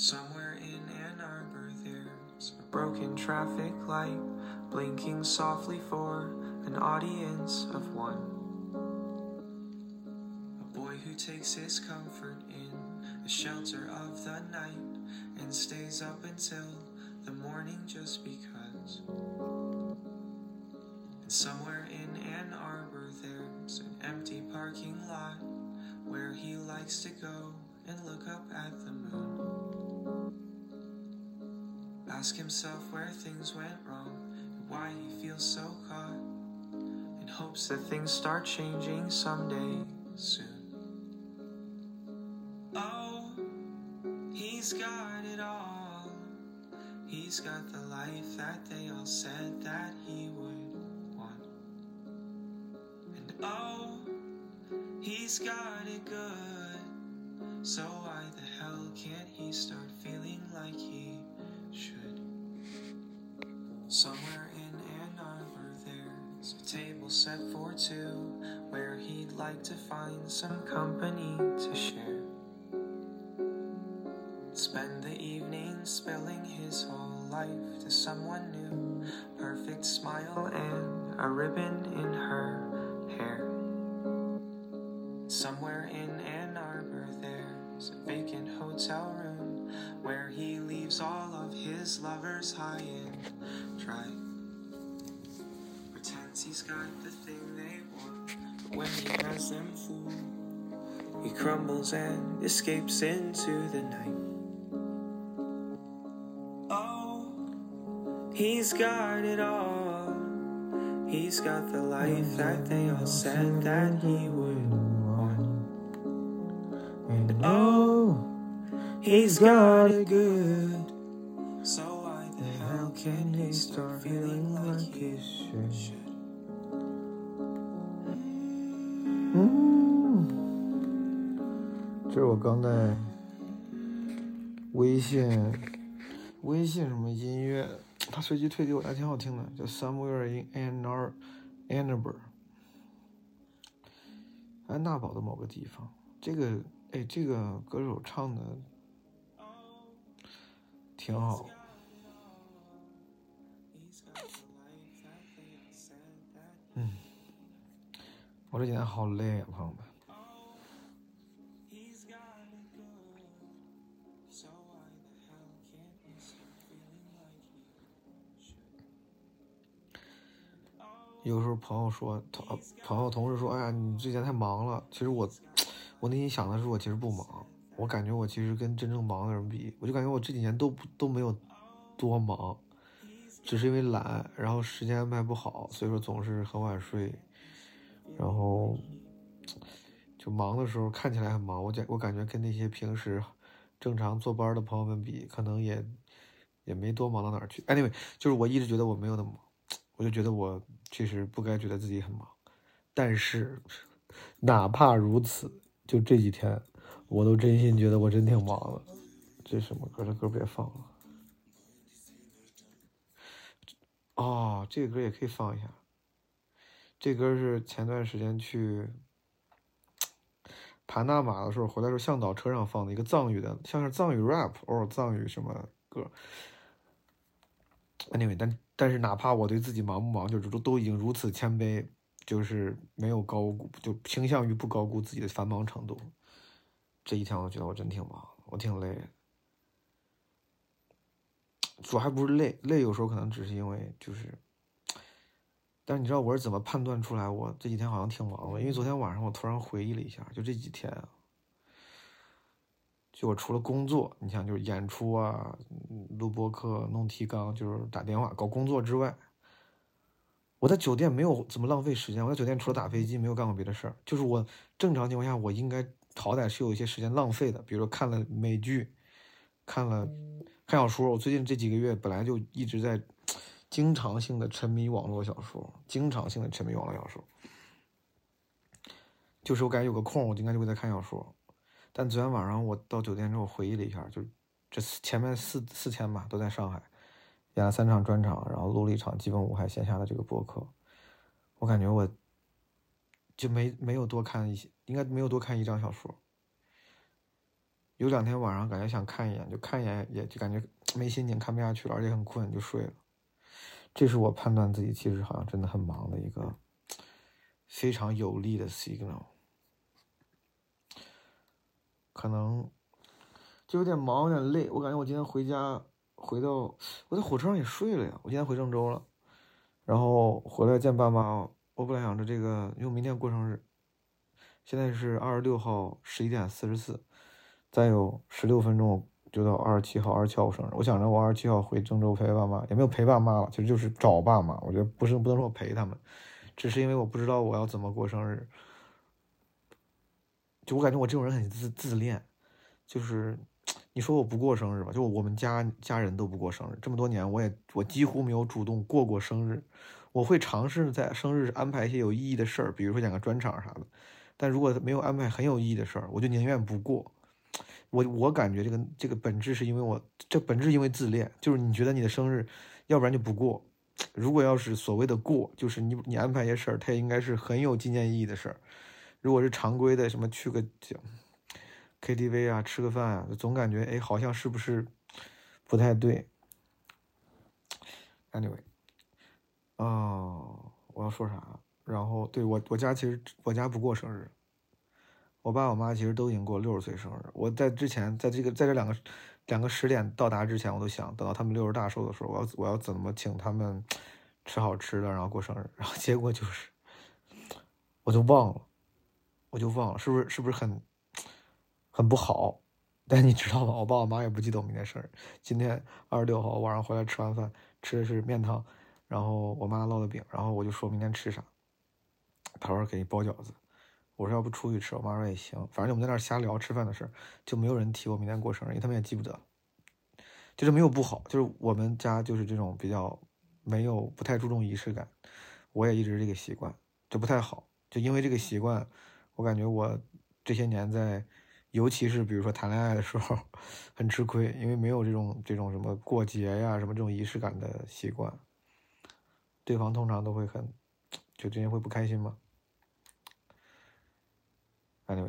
Somewhere in Ann Arbor, there's a broken traffic light blinking softly for an audience of one. A boy who takes his comfort in the shelter of the night and stays up until the morning just because. And somewhere in Ann Arbor, there's an empty parking lot where he likes to go and look up at the moon. Ask himself where things went wrong and why he feels so caught. In hopes that things start changing someday soon. Oh, he's got it all. He's got the life that they all said that he would want. And oh, he's got it good. So why the hell can't he start feeling like he should? Somewhere in Ann Arbor, there's a table set for two where he'd like to find some company to share. Spend the evening spilling his whole life to someone new. Perfect smile and a ribbon in her hair. Somewhere in Ann Arbor, there's a vacant hotel his lovers high and dry. Pretends he's got the thing they want, but when he has them fooled, he crumbles and escapes into the night. Oh, he's got it all. He's got the life that they all said that he would want. And oh, he's got it good. Can he start feeling like he should? 嗯，这是我刚在微信微信什么音乐，它随机推给我，还挺好听的，叫 Somewhere in Ann Ar Ann Arbor，安娜堡的某个地方。这个哎，这个歌手唱的挺好。我这几天好累啊，朋友们。有时候朋友说，同朋友同事说，哎呀，你最近太忙了。其实我，我内心想的是，我其实不忙。我感觉我其实跟真正忙的人比，我就感觉我这几年都不都没有多忙，只是因为懒，然后时间安排不好，所以说总是很晚睡，然后就忙的时候看起来很忙，我感我感觉跟那些平时正常坐班的朋友们比，可能也也没多忙到哪儿去。anyway，就是我一直觉得我没有那么忙，我就觉得我确实不该觉得自己很忙，但是哪怕如此，就这几天，我都真心觉得我真挺忙的。这什么歌？这歌别放了。哦，这个歌也可以放一下。这歌是前段时间去帕纳马的时候回来时候向导车上放的一个藏语的，像是藏语 rap 或者藏语什么歌。anyway，但但是哪怕我对自己忙不忙，就是都都已经如此谦卑，就是没有高估，就倾向于不高估自己的繁忙程度。这一天我觉得我真挺忙，我挺累。主要还不是累，累有时候可能只是因为就是，但是你知道我是怎么判断出来我这几天好像挺忙的？因为昨天晚上我突然回忆了一下，就这几天啊，就我除了工作，你想就是演出啊、嗯录播课、弄提纲，就是打电话搞工作之外，我在酒店没有怎么浪费时间。我在酒店除了打飞机，没有干过别的事儿。就是我正常情况下，我应该好歹是有一些时间浪费的，比如说看了美剧，看了看小说。我最近这几个月本来就一直在经常性的沉迷网络小说，经常性的沉迷网络小说。就是我感觉有个空，我应该就会在看小说。但昨天晚上我到酒店之后回忆了一下，就这前面四四天吧，都在上海演了三场专场，然后录了一场基本无害线下的这个播客。我感觉我就没没有多看一些，应该没有多看一张小说。有两天晚上感觉想看一眼，就看一眼，也就感觉没心情，看不下去了，而且很困，就睡了。这是我判断自己其实好像真的很忙的一个非常有力的 signal。可能就有点忙，有点累。我感觉我今天回家，回到我在火车上也睡了呀。我今天回郑州了，然后回来见爸妈。我本来想着这个，因为明天过生日，现在是二十六号十一点四十四，再有十六分钟就到二十七号。二十七号我生日，我想着我二十七号回郑州陪爸妈，也没有陪爸妈了，其实就是找爸妈。我觉得不是不能说我陪他们，只是因为我不知道我要怎么过生日。就我感觉我这种人很自自恋，就是你说我不过生日吧，就我们家家人都不过生日，这么多年我也我几乎没有主动过过生日。我会尝试在生日安排一些有意义的事儿，比如说演个专场啥的。但如果没有安排很有意义的事儿，我就宁愿不过。我我感觉这个这个本质是因为我这本质因为自恋，就是你觉得你的生日，要不然就不过。如果要是所谓的过，就是你你安排一些事儿，它也应该是很有纪念意义的事儿。如果是常规的什么去个 KTV 啊，吃个饭啊，总感觉哎好像是不是不太对。Anyway。哦，我要说啥？然后对我，我家其实我家不过生日。我爸我妈其实都已经过六十岁生日。我在之前，在这个在这两个两个时点到达之前，我都想等到他们六十大寿的时候，我要我要怎么请他们吃好吃的，然后过生日。然后结果就是，我就忘了，我就忘了，是不是是不是很很不好？但你知道吗？我爸我妈也不记得我明天生日。今天二十六号晚上回来吃完饭，吃的是面汤。然后我妈烙的饼，然后我就说明天吃啥，他说给你包饺子，我说要不出去吃，我妈说也行，反正我们在那儿瞎聊吃饭的事儿，就没有人提我明天过生日，因为他们也记不得，就是没有不好，就是我们家就是这种比较没有不太注重仪式感，我也一直这个习惯就不太好，就因为这个习惯，我感觉我这些年在，尤其是比如说谈恋爱的时候很吃亏，因为没有这种这种什么过节呀什么这种仪式感的习惯。对方通常都会很，就这样会不开心嘛？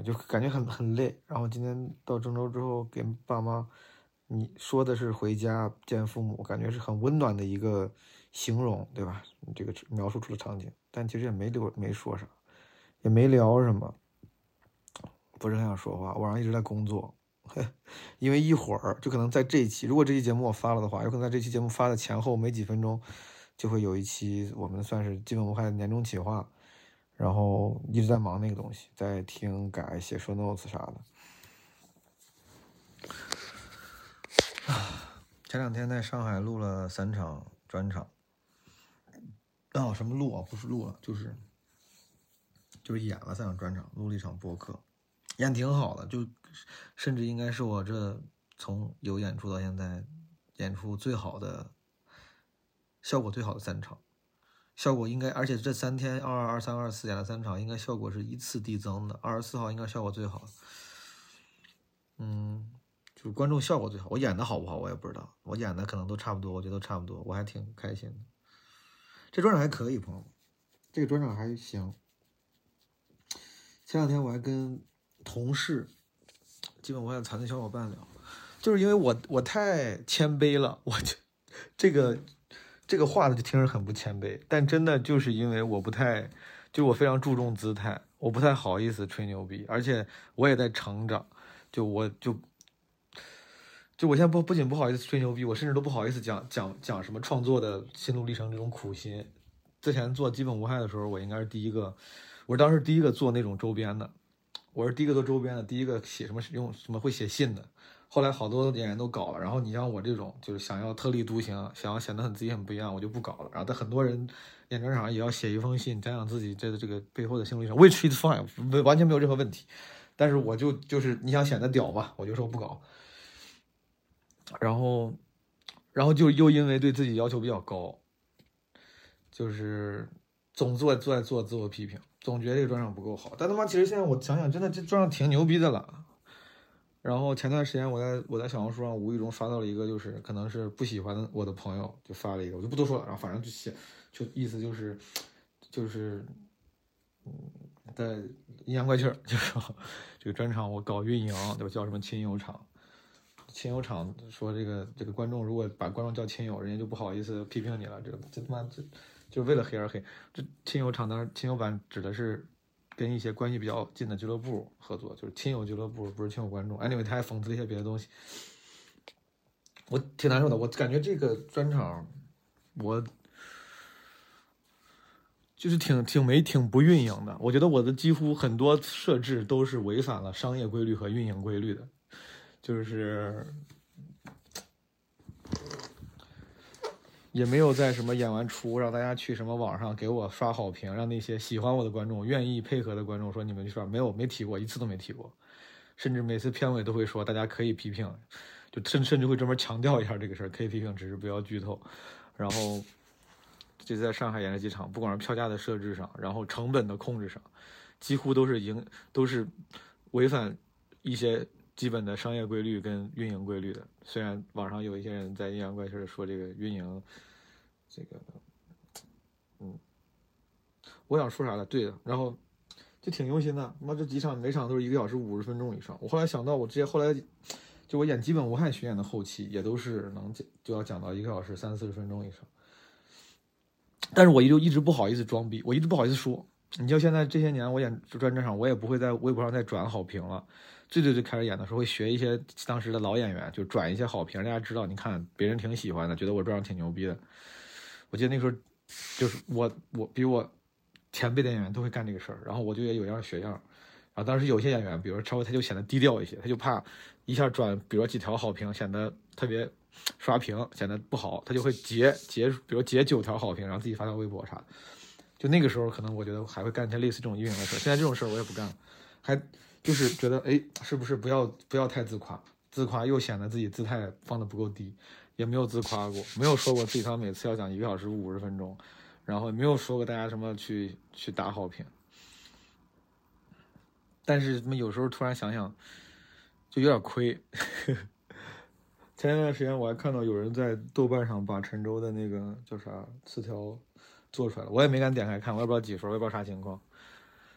就感觉很很累。然后今天到郑州之后，给爸妈，你说的是回家见父母，感觉是很温暖的一个形容，对吧？这个描述出的场景，但其实也没留没说啥，也没聊什么，不是很想说话。晚上一直在工作，因为一会儿就可能在这一期，如果这期节目我发了的话，有可能在这期节目发的前后没几分钟。就会有一期我们算是基本无害的年终企划，然后一直在忙那个东西，在听改写说 notes 啥的。前两天在上海录了三场专场，哦，什么录啊？不是录了，就是就是演了三场专场，录了一场播客，演挺好的，就甚至应该是我这从有演出到现在演出最好的。效果最好的三场，效果应该，而且这三天二二二三二四演了三场，应该效果是依次递增的。二十四号应该效果最好，嗯，就是观众效果最好。我演的好不好我也不知道，我演的可能都差不多，我觉得都差不多，我还挺开心的。这专场还可以，朋友们，这个专场还行。前两天我还跟同事，基本我也残的小伙伴聊，就是因为我我太谦卑了，我就这个。这个话呢就听着很不谦卑，但真的就是因为我不太，就我非常注重姿态，我不太好意思吹牛逼，而且我也在成长，就我就，就我现在不不仅不好意思吹牛逼，我甚至都不好意思讲讲讲什么创作的心路历程这种苦心。之前做基本无害的时候，我应该是第一个，我是当时第一个做那种周边的，我是第一个做周边的，第一个写什么用什么会写信的。后来好多演员都搞了，然后你像我这种就是想要特立独行，想要显得很自己很不一样，我就不搞了。然后但很多人演专场也要写一封信，讲讲自己这个这个背后的心路历程，which is fine，完全没有任何问题。但是我就就是你想显得屌吧，我就说不搞。然后，然后就又因为对自己要求比较高，就是总做做做自我批评，总觉得这个专场不够好。但他妈其实现在我想想，真的这专场挺牛逼的了。然后前段时间我在我在小红书上无意中刷到了一个，就是可能是不喜欢我的朋友就发了一个，我就不多说了。然后反正就写，就意思就是，就是，嗯，在阴阳怪气儿，就说这个专场我搞运营，对吧？叫什么亲友场？亲友场说这个这个观众如果把观众叫亲友，人家就不好意思批评你了。这这他妈这就为了黑而黑。这亲友场当然亲友版指的是跟一些关系比较近的俱乐部合作，就是亲友俱乐部，不是亲友观众。Anyway，他还讽刺一些别的东西，我挺难受的。我感觉这个专场我。就是挺挺没挺不运营的，我觉得我的几乎很多设置都是违反了商业规律和运营规律的，就是也没有在什么演完出让大家去什么网上给我刷好评，让那些喜欢我的观众、愿意配合的观众说你们去刷，没有没提过一次都没提过，甚至每次片尾都会说大家可以批评，就甚甚至会专门强调一下这个事儿，可以批评，只是不要剧透，然后。就在上海演了几场，不管是票价的设置上，然后成本的控制上，几乎都是赢，都是违反一些基本的商业规律跟运营规律的。虽然网上有一些人在阴阳怪气的说这个运营，这个，嗯，我想说啥了？对的，然后就挺用心的。妈，这几场每场都是一个小时五十分钟以上。我后来想到，我直接后来就我演基本无害巡演的后期，也都是能讲就要讲到一个小时三四十分钟以上。但是我就一直不好意思装逼，我一直不好意思说。你就现在这些年我演专场，我也不会在微博上再转好评了。最最最开始演的时候，会学一些当时的老演员，就转一些好评，大家知道，你看别人挺喜欢的，觉得我专场挺牛逼的。我记得那时候，就是我我比我前辈的演员都会干这个事儿，然后我就也有样学样。然后当时有些演员，比如稍微他就显得低调一些，他就怕一下转，比如说几条好评，显得特别。刷屏显得不好，他就会截截，比如截九条好评，然后自己发到微博啥的。就那个时候，可能我觉得还会干一些类似这种运营的事。现在这种事儿我也不干了，还就是觉得，哎，是不是不要不要太自夸？自夸又显得自己姿态放的不够低，也没有自夸过，没有说过自己他每次要讲一个小时五十分钟，然后也没有说过大家什么去去打好评。但是么，有时候突然想想，就有点亏。前一段时间我还看到有人在豆瓣上把陈舟的那个叫啥词条做出来了，我也没敢点开看，我也不知道几分，我也不知道啥情况。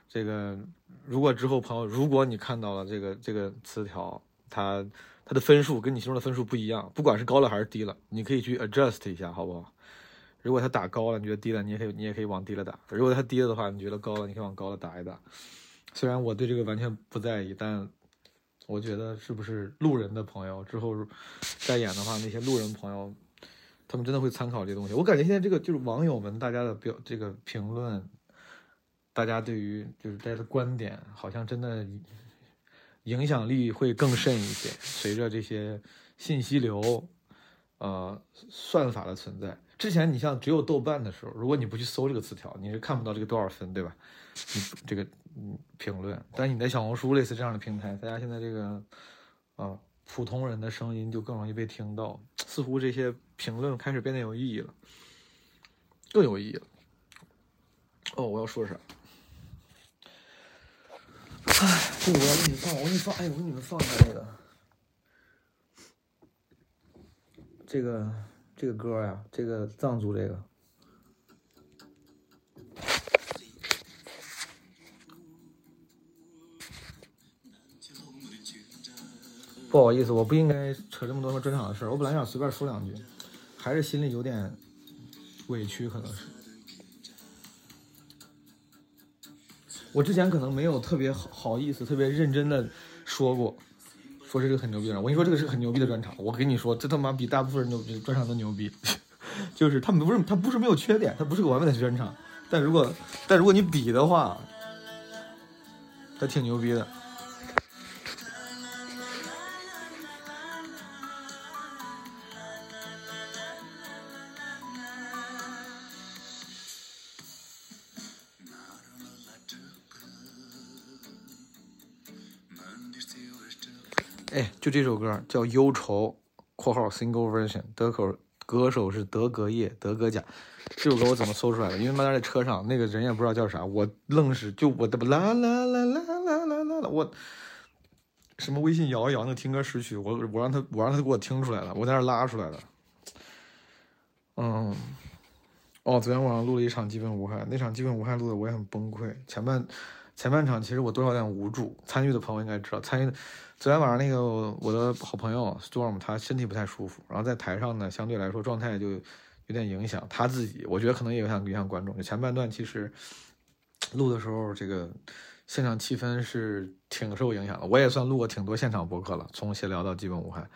这个如果之后朋友，如果你看到了这个这个词条，它它的分数跟你心中的分数不一样，不管是高了还是低了，你可以去 adjust 一下，好不好？如果他打高了，你觉得低了，你也可以你也可以往低了打；如果他低了的话，你觉得高了，你可以往高了打一打。虽然我对这个完全不在意，但。我觉得是不是路人的朋友之后再演的话，那些路人朋友，他们真的会参考这东西。我感觉现在这个就是网友们大家的表这个评论，大家对于就是大家的观点，好像真的影响力会更甚一些。随着这些信息流，呃，算法的存在，之前你像只有豆瓣的时候，如果你不去搜这个词条，你是看不到这个多少分，对吧？你这个。嗯，评论。但你在小红书类似这样的平台，大家现在这个，啊，普通人的声音就更容易被听到。似乎这些评论开始变得有意义了，更有意义了。哦，我要说啥？哎，这我要给你们放，我给你放，哎，我给你们放一下这个，这个这个歌呀，这个藏族这个。不好意思，我不应该扯这么多说专场的事儿。我本来想随便说两句，还是心里有点委屈，可能是。我之前可能没有特别好好意思、特别认真的说过，说这个很牛逼的。我跟你说，这个是很牛逼的专场。我跟你说，这他妈比大部分人牛逼专场都牛逼。就是他不是他不是没有缺点，他不是个完美的专场。但如果但如果你比的话，他挺牛逼的。就这首歌叫《忧愁》（括号 single version），德口歌手是德格叶、德格甲。这首歌我怎么搜出来的？因为妈在车上，那个人也不知道叫啥，我愣是就我的不啦啦啦啦啦啦啦啦，我什么微信摇一摇那听歌识曲，我我让他我让他给我听出来了，我在那拉出来的。嗯，哦，昨天晚上录了一场基本无害，那场基本无害录的我也很崩溃，前半前半场其实我多少有点无助，参与的朋友应该知道，参与昨天晚上那个我的好朋友 Storm 他身体不太舒服，然后在台上呢相对来说状态就有点影响他自己，我觉得可能也影响影响观众。前半段其实录的时候这个现场气氛是挺受影响的，我也算录过挺多现场播客了，从闲聊到基本无害。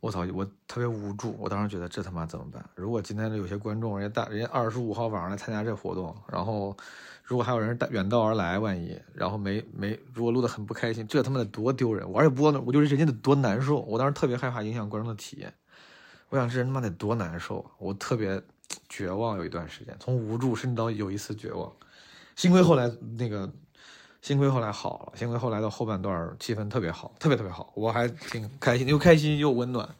我操，我特别无助，我当时觉得这他妈怎么办？如果今天有些观众人家大人家二十五号晚上来参加这活动，然后。如果还有人远道而来，万一然后没没，如果录的很不开心，这他妈得多丢人！我而且播呢，我就是人家得多难受。我当时特别害怕影响观众的体验。我想这人他妈得多难受，我特别绝望，有一段时间从无助甚至到有一丝绝望。幸亏后来那个，幸亏后来好了，幸亏后来的后半段气氛特别好，特别特别好，我还挺开心，又开心又温暖，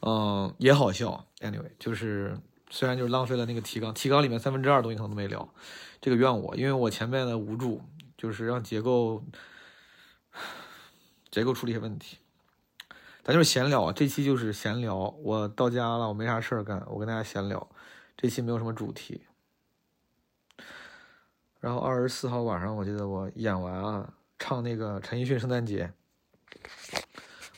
嗯，也好笑。Anyway，就是虽然就是浪费了那个提纲，提纲里面三分之二东西可能都没聊。这个怨我，因为我前面的无助，就是让结构结构出了一些问题。咱就是闲聊啊，这期就是闲聊。我到家了，我没啥事儿干，我跟大家闲聊。这期没有什么主题。然后二十四号晚上，我记得我演完了，唱那个陈奕迅《圣诞节》。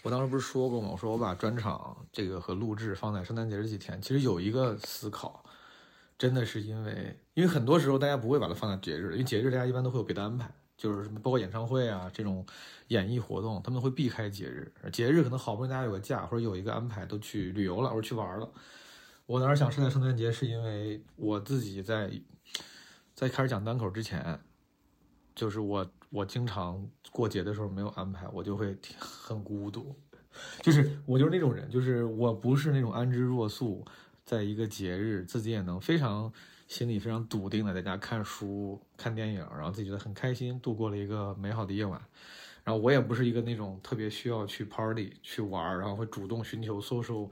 我当时不是说过吗？我说我把专场这个和录制放在圣诞节这几天，其实有一个思考。真的是因为，因为很多时候大家不会把它放在节日，因为节日大家一般都会有别的安排，就是什么包括演唱会啊这种演艺活动，他们会避开节日。节日可能好不容易大家有个假或者有一个安排，都去旅游了或者去玩了。我当时想是在圣诞节，是因为我自己在在开始讲单口之前，就是我我经常过节的时候没有安排，我就会 很孤独，就是我就是那种人，就是我不是那种安之若素。在一个节日，自己也能非常心里非常笃定的在家看书、看电影，然后自己觉得很开心，度过了一个美好的夜晚。然后我也不是一个那种特别需要去 party 去玩，然后会主动寻求 social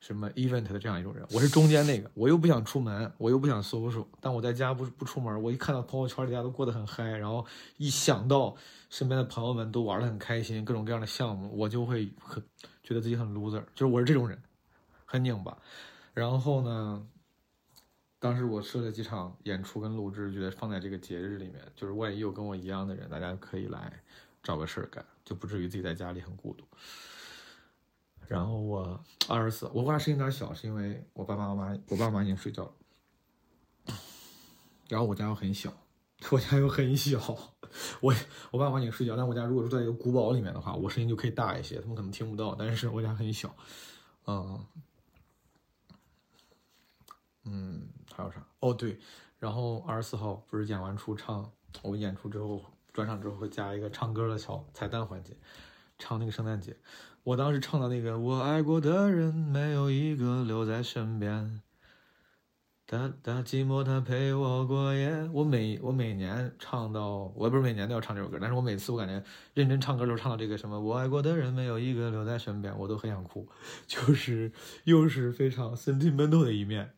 什么 event 的这样一种人。我是中间那个，我又不想出门，我又不想 social，但我在家不不出门，我一看到朋友圈里大家都过得很嗨，然后一想到身边的朋友们都玩得很开心，各种各样的项目，我就会很觉得自己很 loser，就是我是这种人，很拧巴。然后呢？当时我设了几场演出跟录制，觉得放在这个节日里面，就是万一有跟我一样的人，大家可以来找个事儿干，就不至于自己在家里很孤独。然后我二十四，我话声音有点小，是因为我爸爸妈妈，我爸妈已经睡觉了。然后我家又很小，我家又很小，我我爸妈已经睡觉，但我家如果住在一个古堡里面的话，我声音就可以大一些，他们可能听不到。但是我家很小，嗯。嗯，还有啥？哦，对，然后二十四号不是演完出唱，我演出之后转场之后会加一个唱歌的小彩蛋环节，唱那个圣诞节。我当时唱的那个我爱过的人没有一个留在身边，他他寂寞他陪我过夜。我每我每年唱到，我不是每年都要唱这首歌，但是我每次我感觉认真唱歌都唱到这个什么我爱过的人没有一个留在身边，我都很想哭，就是又是非常深情、奔走的一面。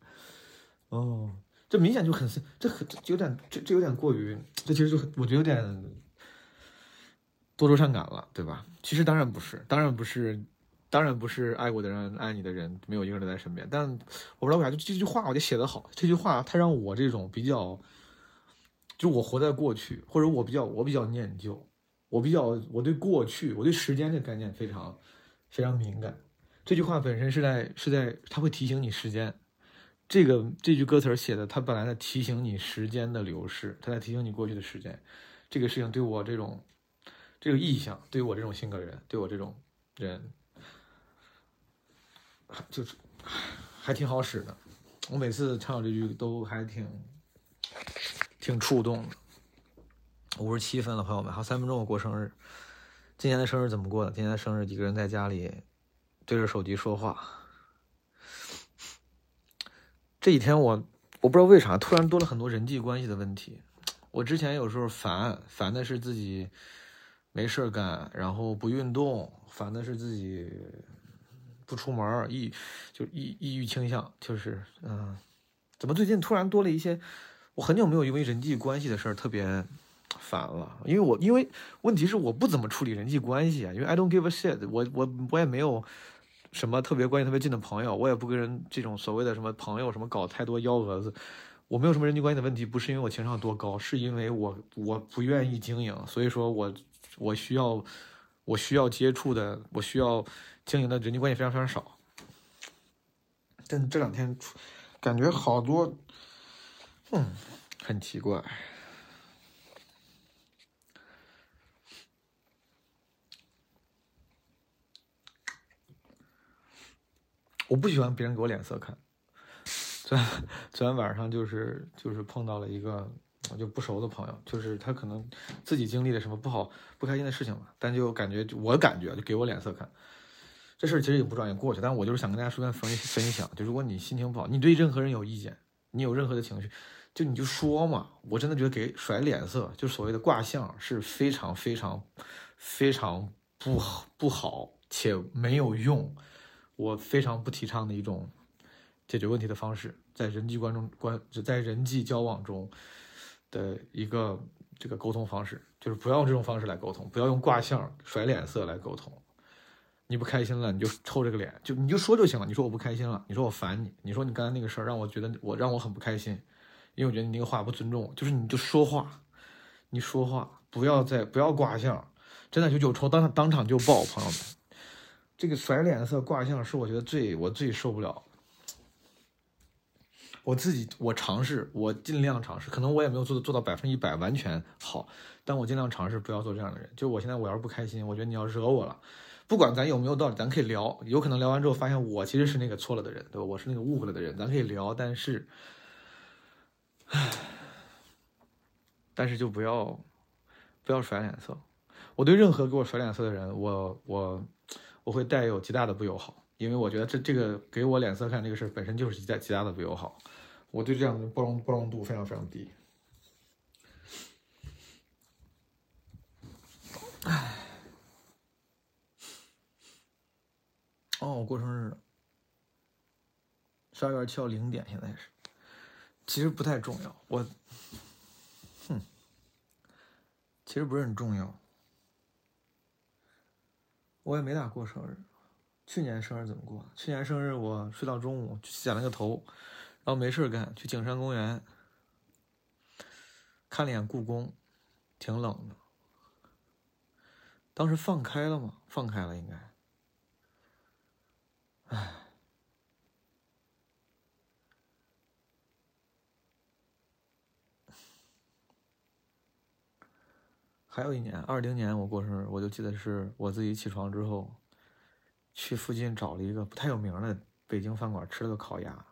哦，这明显就很这很这有点这这有点过于，这其实就我觉得有点多愁善感了，对吧？其实当然不是，当然不是，当然不是爱过的人爱你的人没有一个人在身边。但我不知道为啥，就这句话我就写得好，这句话它让我这种比较，就我活在过去，或者我比较我比较念旧，我比较我对过去我对时间这个概念非常非常敏感。这句话本身是在是在它会提醒你时间。这个这句歌词写的，它本来在提醒你时间的流逝，它在提醒你过去的时间。这个事情对我这种这个意向，对我这种性格的人，对我这种人，就是还挺好使的。我每次唱这句都还挺挺触动的。五十七分了，朋友们，还有三分钟我过生日。今年的生日怎么过的？今年的生日，几个人在家里对着手机说话。这几天我我不知道为啥突然多了很多人际关系的问题。我之前有时候烦烦的是自己没事干，然后不运动，烦的是自己不出门，抑就抑抑郁倾向，就是嗯，怎么最近突然多了一些？我很久没有因为人际关系的事儿特别烦了，因为我因为问题是我不怎么处理人际关系啊，因为 I don't give a shit，我我我也没有。什么特别关系特别近的朋友，我也不跟人这种所谓的什么朋友什么搞太多幺蛾子，我没有什么人际关系的问题，不是因为我情商多高，是因为我我不愿意经营，所以说我我需要我需要接触的，我需要经营的人际关系非常非常少。但这两天感觉好多，嗯，很奇怪。我不喜欢别人给我脸色看。昨昨天晚上就是就是碰到了一个就不熟的朋友，就是他可能自己经历了什么不好不开心的事情吧，但就感觉我感觉就给我脸色看。这事儿其实也不转眼，过去。但我就是想跟大家说段分分享，就如果你心情不好，你对任何人有意见，你有任何的情绪，就你就说嘛。我真的觉得给甩脸色，就所谓的卦象是非常非常非常不好不好且没有用。我非常不提倡的一种解决问题的方式，在人际关中关在人际交往中的一个这个沟通方式，就是不要用这种方式来沟通，不要用卦象甩脸色来沟通。你不开心了，你就臭这个脸，就你就说就行了。你说我不开心了，你说我烦你，你说你刚才那个事儿让我觉得我让我很不开心，因为我觉得你那个话不尊重我，就是你就说话，你说话不要再不要卦象，真的就有仇当场当场就爆，朋友们。这个甩脸色卦象是我觉得最我最受不了。我自己我尝试，我尽量尝试，可能我也没有做做到百分之一百完全好，但我尽量尝试不要做这样的人。就我现在我要是不开心，我觉得你要惹我了，不管咱有没有道理，咱可以聊，有可能聊完之后发现我其实是那个错了的人，对吧？我是那个误会了的人，咱可以聊，但是，唉，但是就不要不要甩脸色。我对任何给我甩脸色的人，我我。我会带有极大的不友好，因为我觉得这这个给我脸色看这个事本身就是极大极大的不友好，我对这样的包容包容度非常非常低。唉，哦，我过生日了，十二月七号零点，现在是，其实不太重要，我，哼，其实不是很重要。我也没咋过生日，去年生日怎么过？去年生日我睡到中午，去剪了个头，然后没事干，去景山公园看了一眼故宫，挺冷的。当时放开了吗？放开了，应该。唉。还有一年，二零年我过生日，我就记得是我自己起床之后，去附近找了一个不太有名的北京饭馆吃了个烤鸭。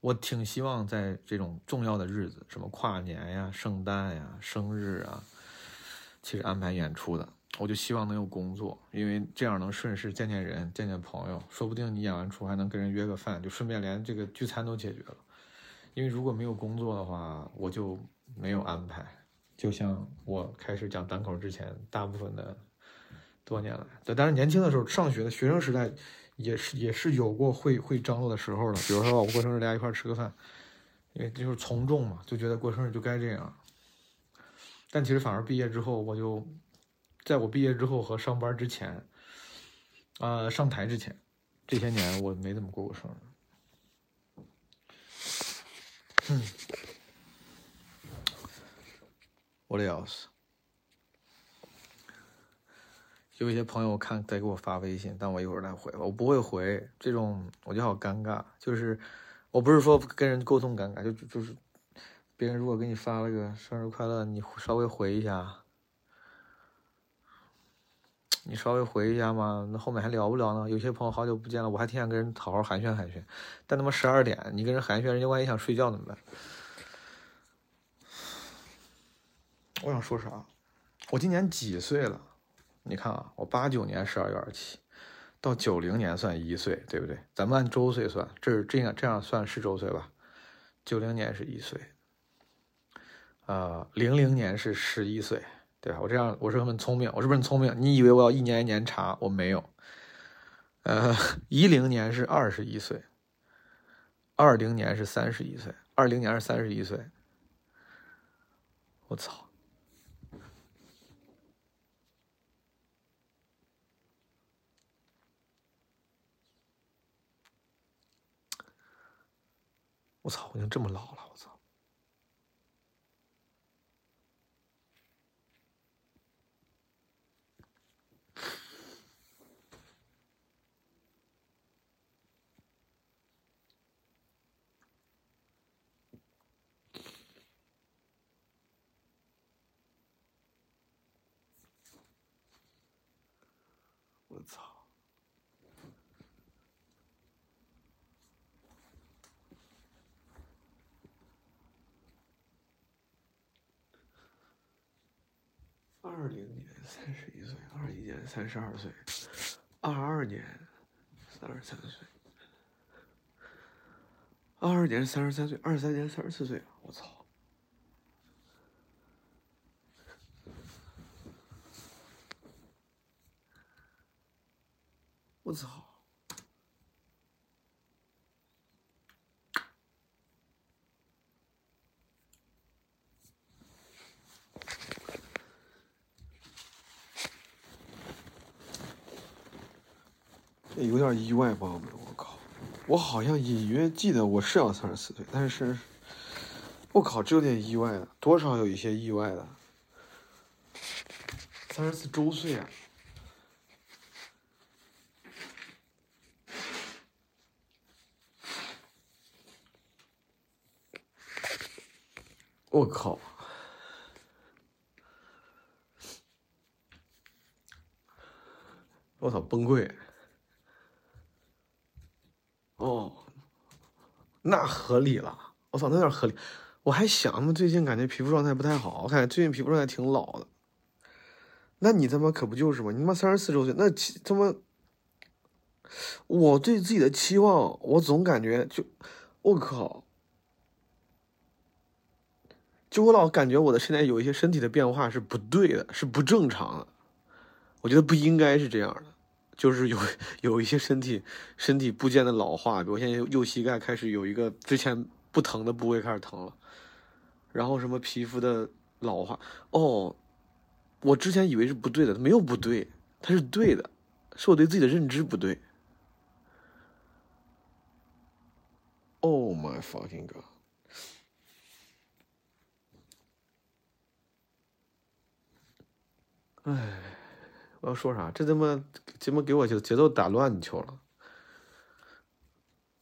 我挺希望在这种重要的日子，什么跨年呀、圣诞呀、生日啊，其实安排演出的，我就希望能有工作，因为这样能顺势见见人、见见朋友，说不定你演完出还能跟人约个饭，就顺便连这个聚餐都解决了。因为如果没有工作的话，我就。没有安排，就像我开始讲单口之前，大部分的多年来，对，但是年轻的时候，上学的学生时代，也是也是有过会会张罗的时候的。比如说我过生日，大家一块吃个饭，因为就是从众嘛，就觉得过生日就该这样。但其实反而毕业之后，我就在我毕业之后和上班之前，呃，上台之前，这些年我没怎么过过生日。嗯。我的要死！有一些朋友看在给我发微信，但我一会儿再回吧。我不会回这种，我就好尴尬。就是我不是说跟人沟通尴尬，就就是别人如果给你发了个生日快乐，你稍微回一下，你稍微回一下嘛，那后面还聊不聊呢？有些朋友好久不见了，我还挺想跟人好好寒暄寒暄，但他妈十二点，你跟人寒暄，人家万一想睡觉怎么办？我想说啥？我今年几岁了？你看啊，我八九年十二月二七，到九零年算一岁，对不对？咱们按周岁算，这是这样这样算是周岁吧？九零年是一岁，呃，零零年是十一岁，对吧？我这样我是很聪明，我是不是很聪明？你以为我要一年一年查？我没有。呃，一零年是二十一岁，二零年是三十一岁，二零年是三十一岁。我操！我操，我已经这么老了，我操！我操！二零年三十一岁，二一年三十二岁，二二年三十三岁，二二年三十三岁，二三年三十四岁，我操！我操！这有点意外，朋友们，我靠！我好像隐约记得我是要三十四岁，但是，我靠，这有点意外了，多少有一些意外的。三十四周岁啊！我靠！我操，崩溃！哦，那合理了。我操，那有点合理。我还想呢，最近感觉皮肤状态不太好，我感觉最近皮肤状态挺老的。那你他妈可不就是吗？你妈三十四周岁，那期他妈，我对自己的期望，我总感觉就，我靠，就我老感觉我的现在有一些身体的变化是不对的，是不正常的。我觉得不应该是这样的。就是有 有一些身体身体部件的老化，比如现在右膝盖开始有一个之前不疼的部位开始疼了，然后什么皮肤的老化，哦，我之前以为是不对的，没有不对，它是对的，是我对自己的认知不对。Oh my fucking god！哎，我要说啥？这他妈节目给我节节奏打乱球了。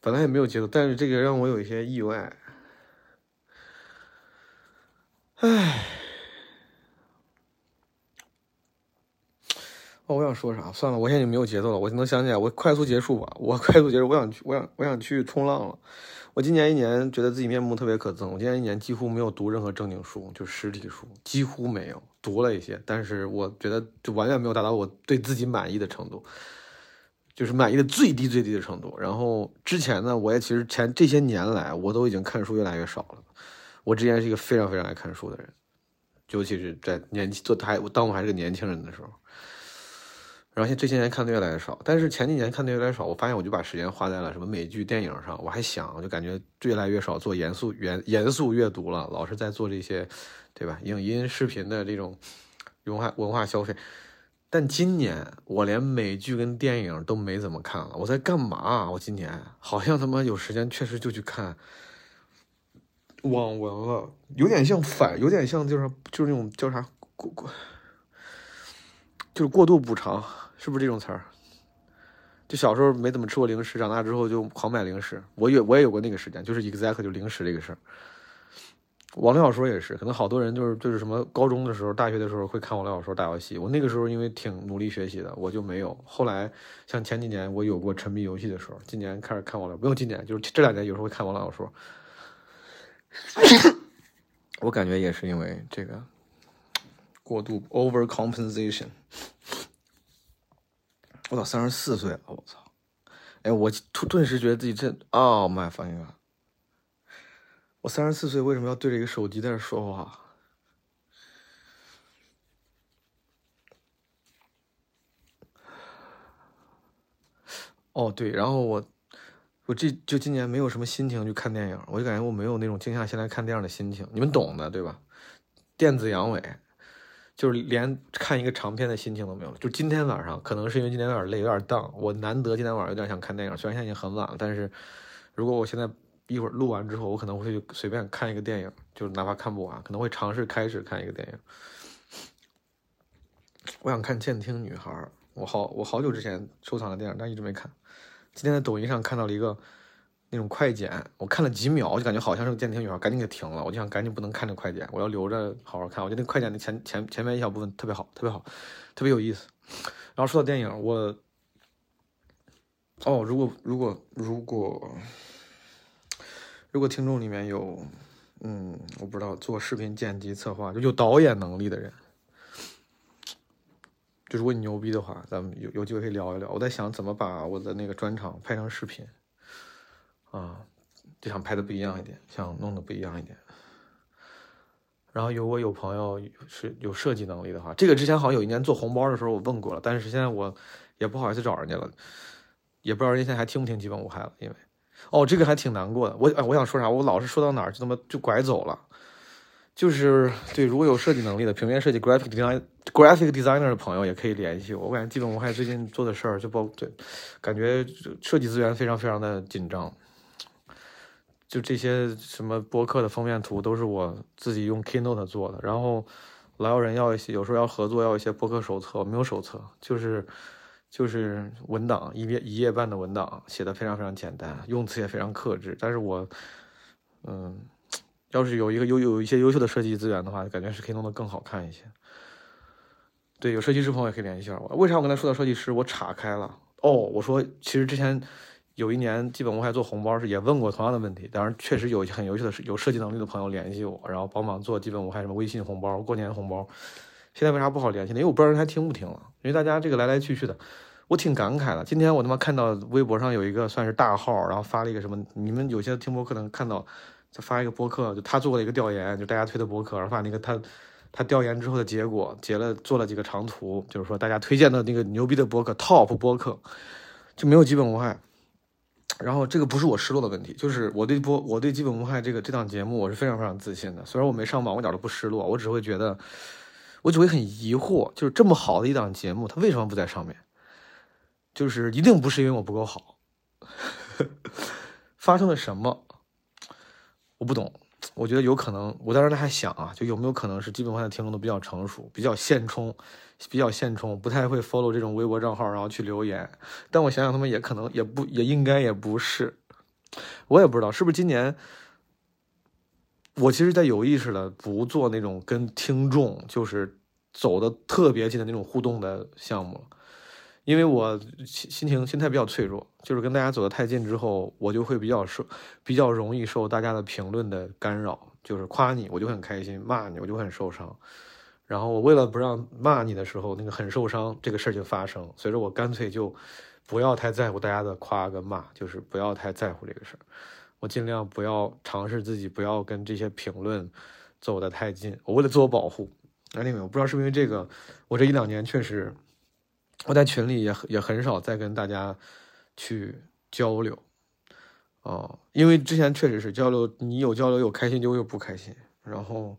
本来也没有节奏，但是这个让我有一些意外。唉，哦，我想说啥？算了，我现在已经没有节奏了。我能想起来，我快速结束吧。我快速结束，我想去，我想，我想去冲浪了。我今年一年觉得自己面目特别可憎。我今年一年几乎没有读任何正经书，就实体书几乎没有读了一些，但是我觉得就完全没有达到我对自己满意的程度，就是满意的最低最低的程度。然后之前呢，我也其实前这些年来，我都已经看书越来越少了。我之前是一个非常非常爱看书的人，尤其是在年轻做还当我还是个年轻人的时候。然后现这些年看的越来越少，但是前几年看的越来越少，我发现我就把时间花在了什么美剧、电影上。我还想，我就感觉越来越少做严肃、严严肃阅读了，老是在做这些，对吧？影音、视频的这种文化文化消费。但今年我连美剧跟电影都没怎么看了，我在干嘛？我今年好像他妈有时间，确实就去看网文了，有点像反，有点像就是就是那种叫啥过过，就是过度补偿。是不是这种词儿？就小时候没怎么吃过零食，长大之后就狂买零食。我也我也有过那个时间，就是 exact 就零食这个事儿。网络小说也是，可能好多人就是就是什么高中的时候、大学的时候会看网络小说、打游戏。我那个时候因为挺努力学习的，我就没有。后来像前几年我有过沉迷游戏的时候，今年开始看网络，不用今年，就是这两年有时候会看网络小说。我感觉也是因为这个过度 overcompensation。我操，三十四岁了！我操，哎，我突顿时觉得自己真哦，my fucking god！我三十四岁为什么要对着一个手机在这说话？哦，对，然后我我这就今年没有什么心情去看电影，我就感觉我没有那种静下心来看电影的心情，你们懂的，对吧？电子阳痿。就是连看一个长片的心情都没有了。就今天晚上，可能是因为今天有点累，有点荡。我难得今天晚上有点想看电影，虽然现在已经很晚了，但是如果我现在一会儿录完之后，我可能会随便看一个电影，就是哪怕看不完，可能会尝试开始看一个电影。我想看《监听女孩》，我好我好久之前收藏的电影，但一直没看。今天在抖音上看到了一个那种快剪，我看了几秒，我就感觉好像是个监听女孩，赶紧给停了。我就想赶紧不能看这快剪，我要留着好好看。我觉得那快剪的前前前面一小部分特别好，特别好，特别有意思。然后说到电影，我哦，如果如果如果如果听众里面有嗯，我不知道做视频剪辑策划就有导演能力的人。就如果你牛逼的话，咱们有有机会可以聊一聊。我在想怎么把我的那个专场拍成视频，啊，就想拍的不一样一点，想弄的不一样一点。然后有我有朋友是有设计能力的话，这个之前好像有一年做红包的时候我问过了，但是现在我也不好意思找人家了，也不知道人家现在还听不听基本无害了，因为哦，这个还挺难过的。我哎，我想说啥，我老是说到哪儿就他妈就拐走了。就是对，如果有设计能力的平面设计 graphic design graphic designer 的朋友也可以联系我。我感觉基本无害最近做的事儿就包对，感觉设计资源非常非常的紧张。就这些什么播客的封面图都是我自己用 Keynote 做的，然后老有人要一些，有时候要合作要一些播客手册，没有手册，就是就是文档一页一页半的文档，写的非常非常简单，用词也非常克制，但是我嗯。要是有一个有有一些优秀的设计资源的话，感觉是可以弄得更好看一些。对，有设计师朋友也可以联系一下我。为啥我刚才说到设计师，我岔开了？哦，我说其实之前有一年基本无害做红包是也问过同样的问题，当然确实有很优秀的有设计能力的朋友联系我，然后帮忙做基本无害什么微信红包、过年红包。现在为啥不好联系呢？因为我不知道人还听不听了，因为大家这个来来去去的，我挺感慨的。今天我他妈看到微博上有一个算是大号，然后发了一个什么，你们有些听播客能看到。再发一个播客，就他做了一个调研，就大家推的播客，然后把那个他他调研之后的结果截了，做了几个长图，就是说大家推荐的那个牛逼的播客，top 播客就没有基本无害。然后这个不是我失落的问题，就是我对播我对基本无害这个这档节目我是非常非常自信的。虽然我没上榜，我一点都不失落，我只会觉得我只会很疑惑，就是这么好的一档节目，它为什么不在上面？就是一定不是因为我不够好，发生了什么？我不懂，我觉得有可能，我当时还想啊，就有没有可能是基本上的听众都比较成熟，比较现充，比较现充，不太会 follow 这种微博账号，然后去留言。但我想想，他们也可能也不也应该也不是，我也不知道是不是今年，我其实在有意识的不做那种跟听众就是走的特别近的那种互动的项目。因为我心心情心态比较脆弱，就是跟大家走得太近之后，我就会比较受，比较容易受大家的评论的干扰。就是夸你，我就很开心；骂你，我就很受伤。然后我为了不让骂你的时候那个很受伤这个事就发生，所以说我干脆就不要太在乎大家的夸跟骂，就是不要太在乎这个事儿。我尽量不要尝试自己，不要跟这些评论走得太近。我为了自我保护。哎，那个我不知道是不是因为这个，我这一两年确实。我在群里也也很少再跟大家去交流，哦，因为之前确实是交流，你有交流有开心就有不开心，然后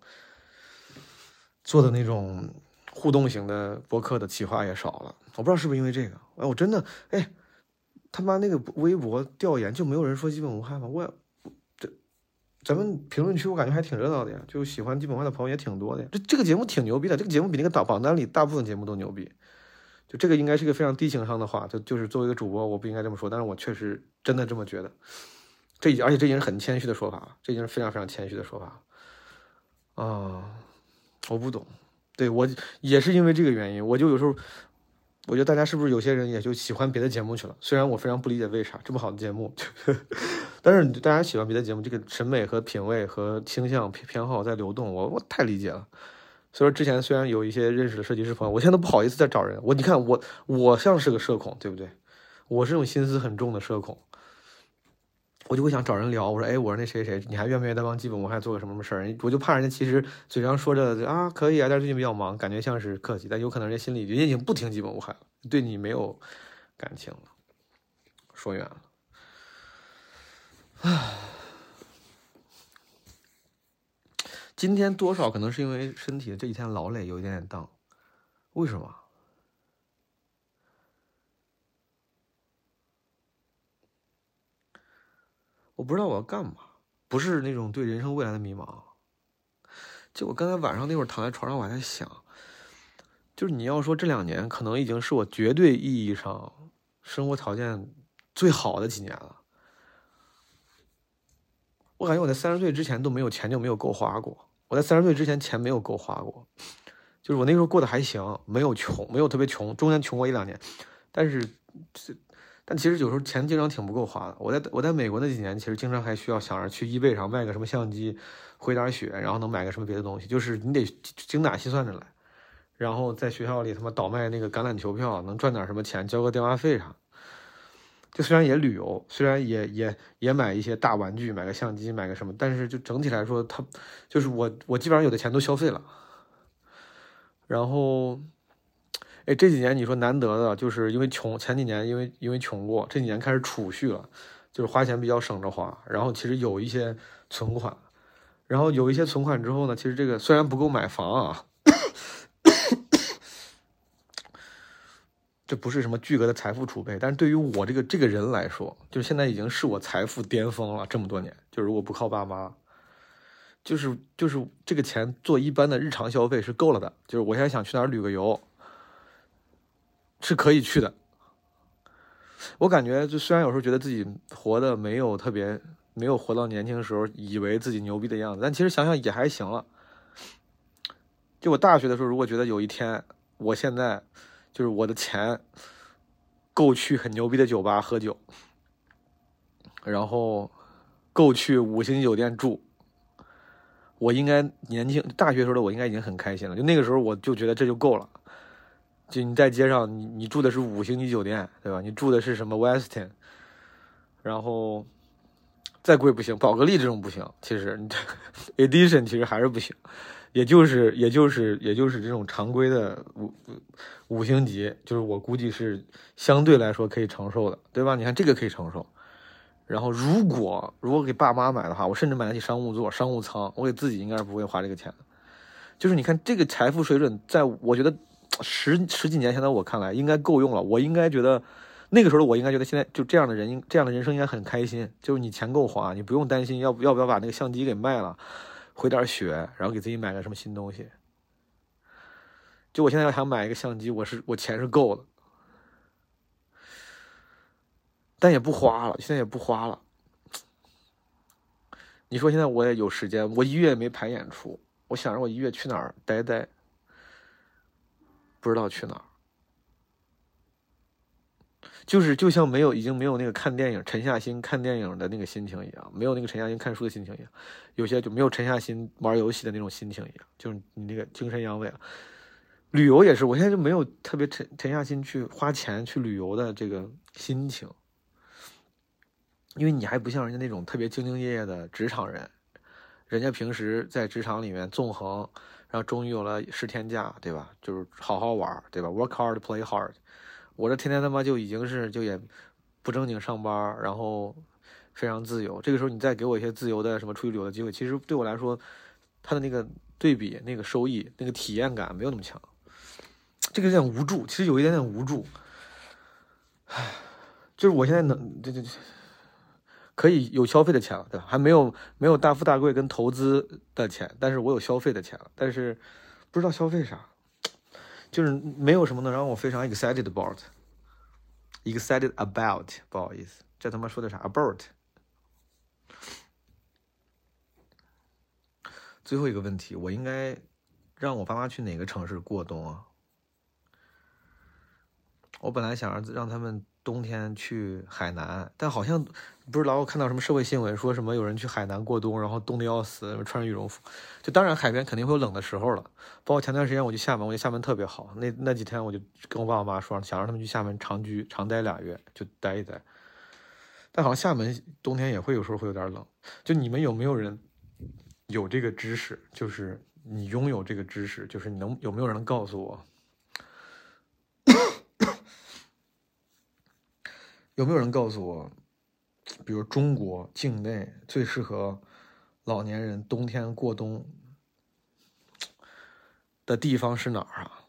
做的那种互动型的播客的企划也少了。我不知道是不是因为这个，哎，我真的，哎，他妈那个微博调研就没有人说基本无害吗？我这咱们评论区我感觉还挺热闹的呀，就喜欢基本无害的朋友也挺多的呀。这这个节目挺牛逼的，这个节目比那个榜榜单里大部分节目都牛逼。就这个应该是一个非常低情商的话，就就是作为一个主播，我不应该这么说，但是我确实真的这么觉得。这而且这已经是很谦虚的说法了，这已经是非常非常谦虚的说法了。啊，我不懂，对我也是因为这个原因，我就有时候我觉得大家是不是有些人也就喜欢别的节目去了？虽然我非常不理解为啥这么好的节目，但是大家喜欢别的节目，这个审美和品味和倾向偏好在流动，我我太理解了。所以说，之前虽然有一些认识的设计师朋友，我现在都不好意思再找人。我你看我，我像是个社恐，对不对？我是种心思很重的社恐，我就会想找人聊。我说，哎，我说那谁谁，你还愿不愿意再帮基本我还做个什么什么事儿？我就怕人家其实嘴上说着啊可以啊，但是最近比较忙，感觉像是客气，但有可能人家心里人家已经不听基本无害了，对你没有感情了。说远了，唉。今天多少可能是因为身体这几天劳累，有一点点荡。为什么？我不知道我要干嘛，不是那种对人生未来的迷茫。就我刚才晚上那会儿躺在床上，我还在想，就是你要说这两年可能已经是我绝对意义上生活条件最好的几年了。我感觉我在三十岁之前都没有钱就没有够花过，我在三十岁之前钱没有够花过，就是我那时候过得还行，没有穷，没有特别穷，中间穷过一两年，但是这。但其实有时候钱经常挺不够花的。我在我在美国那几年，其实经常还需要想着去 eBay 上卖个什么相机，回点血，然后能买个什么别的东西。就是你得精打细算着来。然后在学校里他妈倒卖那个橄榄球票，能赚点什么钱，交个电话费啥。就虽然也旅游，虽然也也也买一些大玩具，买个相机，买个什么，但是就整体来说，他就是我我基本上有的钱都消费了。然后。哎，这几年你说难得的，就是因为穷，前几年因为因为穷过，这几年开始储蓄了，就是花钱比较省着花，然后其实有一些存款，然后有一些存款之后呢，其实这个虽然不够买房啊，这不是什么巨额的财富储备，但是对于我这个这个人来说，就现在已经是我财富巅峰了，这么多年，就如果不靠爸妈，就是就是这个钱做一般的日常消费是够了的，就是我现在想去哪儿旅个游。是可以去的。我感觉，就虽然有时候觉得自己活的没有特别，没有活到年轻时候以为自己牛逼的样子，但其实想想也还行了。就我大学的时候，如果觉得有一天，我现在就是我的钱够去很牛逼的酒吧喝酒，然后够去五星酒店住，我应该年轻大学时候的我应该已经很开心了。就那个时候，我就觉得这就够了。就你在街上，你你住的是五星级酒店，对吧？你住的是什么 Westin，然后再贵不行，宝格丽这种不行。其实你这 Edition 其实还是不行，也就是也就是也就是这种常规的五五星级，就是我估计是相对来说可以承受的，对吧？你看这个可以承受。然后如果如果给爸妈买的话，我甚至买得起商务座、商务舱，我给自己应该是不会花这个钱的。就是你看这个财富水准，在我觉得。十十几年前的我看来应该够用了，我应该觉得那个时候的我应该觉得现在就这样的人，这样的人生应该很开心。就是你钱够花，你不用担心要要不要把那个相机给卖了，回点血，然后给自己买个什么新东西。就我现在要想买一个相机，我是我钱是够的，但也不花了，现在也不花了。你说现在我也有时间，我一月没排演出，我想着我一月去哪儿待待。不知道去哪儿，就是就像没有已经没有那个看电影沉下心看电影的那个心情一样，没有那个沉下心看书的心情一样，有些就没有沉下心玩游戏的那种心情一样，就是你那个精神阳痿了。旅游也是，我现在就没有特别沉沉下心去花钱去旅游的这个心情，因为你还不像人家那种特别兢兢业业的职场人，人家平时在职场里面纵横。然后终于有了十天假，对吧？就是好好玩，对吧？Work hard, play hard。我这天天他妈就已经是就也不正经上班，然后非常自由。这个时候你再给我一些自由的什么出去旅游的机会，其实对我来说，他的那个对比、那个收益、那个体验感没有那么强。这个有点无助，其实有一点点无助。唉，就是我现在能这这这。可以有消费的钱了，对吧？还没有没有大富大贵跟投资的钱，但是我有消费的钱了，但是不知道消费啥，就是没有什么能让我非常 excited about，excited about，不好意思，这他妈说的啥？about。最后一个问题，我应该让我爸妈去哪个城市过冬啊？我本来想让让他们。冬天去海南，但好像不是老有看到什么社会新闻，说什么有人去海南过冬，然后冻得要死，穿着羽绒服。就当然海边肯定会有冷的时候了。包括前段时间我去厦门，我觉得厦门特别好。那那几天我就跟我爸我妈说，想让他们去厦门长居长待俩月，就待一待。但好像厦门冬天也会有时候会有点冷。就你们有没有人有这个知识？就是你拥有这个知识，就是你能有没有人能告诉我？有没有人告诉我，比如中国境内最适合老年人冬天过冬的地方是哪儿啊？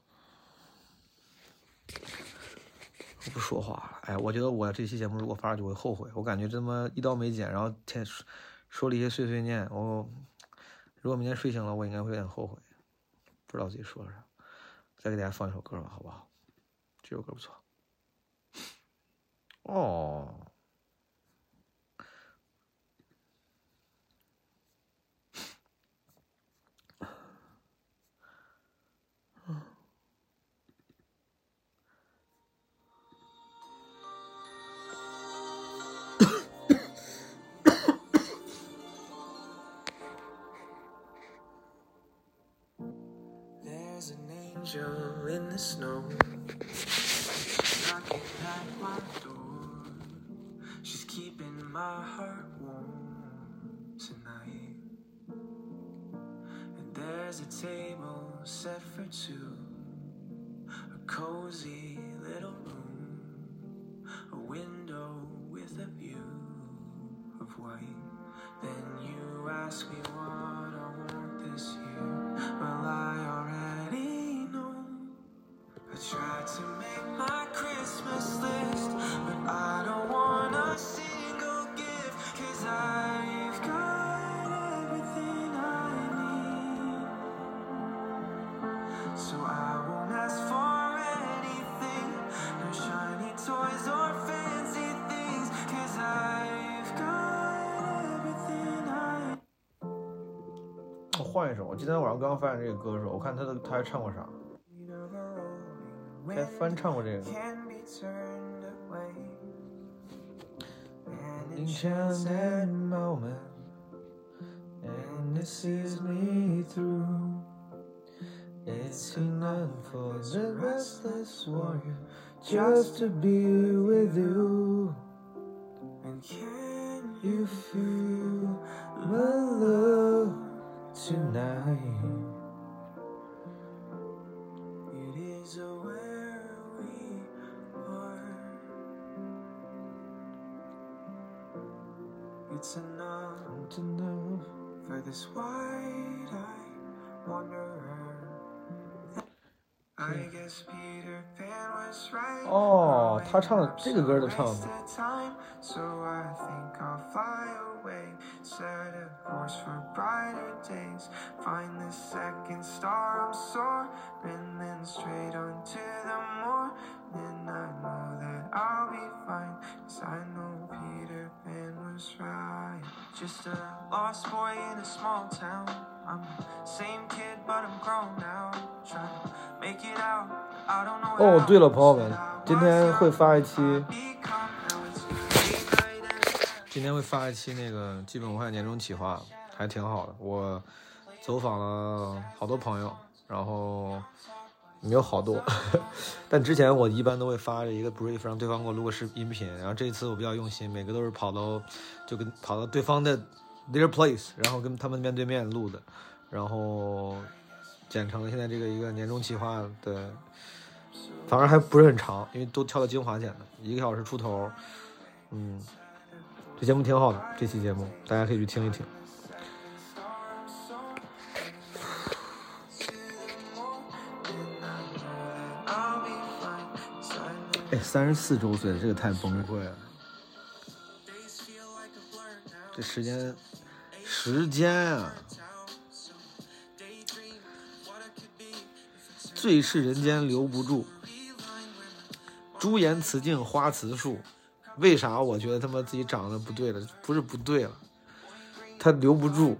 我不说。话了。哎，我觉得我这期节目如果发出去，我会后悔。我感觉这么一刀没剪，然后天说了一些碎碎念。我如果明天睡醒了，我应该会有点后悔，不知道自己说了啥。再给大家放一首歌吧，好不好？这首歌不错。哦。angel in the snow. Knocking at my door. My heart warm tonight. And there's a table set for two. A cozy little room. A window with a view of white. Then you ask me 换一首，我今天晚上刚发现这个歌手，我看他的他还唱过啥？ need of a rolling 还 wind. 翻唱过这个。 can be turned away. An enchanted moment, and it sees me through. It's enough for the restless warrior just to be with you. And can You feel my love Tonight. It is where we are. It's enough enough. for this wide-eyed wanderer. 哦，他唱的这个歌的唱的 Right. Just a lost boy in a small town. I'm the same kid, but I'm grown now. Trying to make it out. I don't know 哦对了，朋友们今天会发一期今天会发一期那个基本无害年终企划，还挺好的。我走访了好多朋友，然后没有好多，但之前我一般都会发一个 brief，让对方给我录个视音频。然后这一次我比较用心，每个都是跑到就跟跑到对方的 their place，然后跟他们面对面录的，然后剪成了现在这个一个年终企划的，反而还不是很长，因为都挑的精华剪的，一个小时出头，嗯。这节目挺好的，这期节目大家可以去听一听。哎，三十四周岁，这个太崩溃了。这时间，时间啊，最是人间留不住。朱颜辞镜花辞树，为啥我觉得他妈自己长得不对了？不是不对了，他留不住。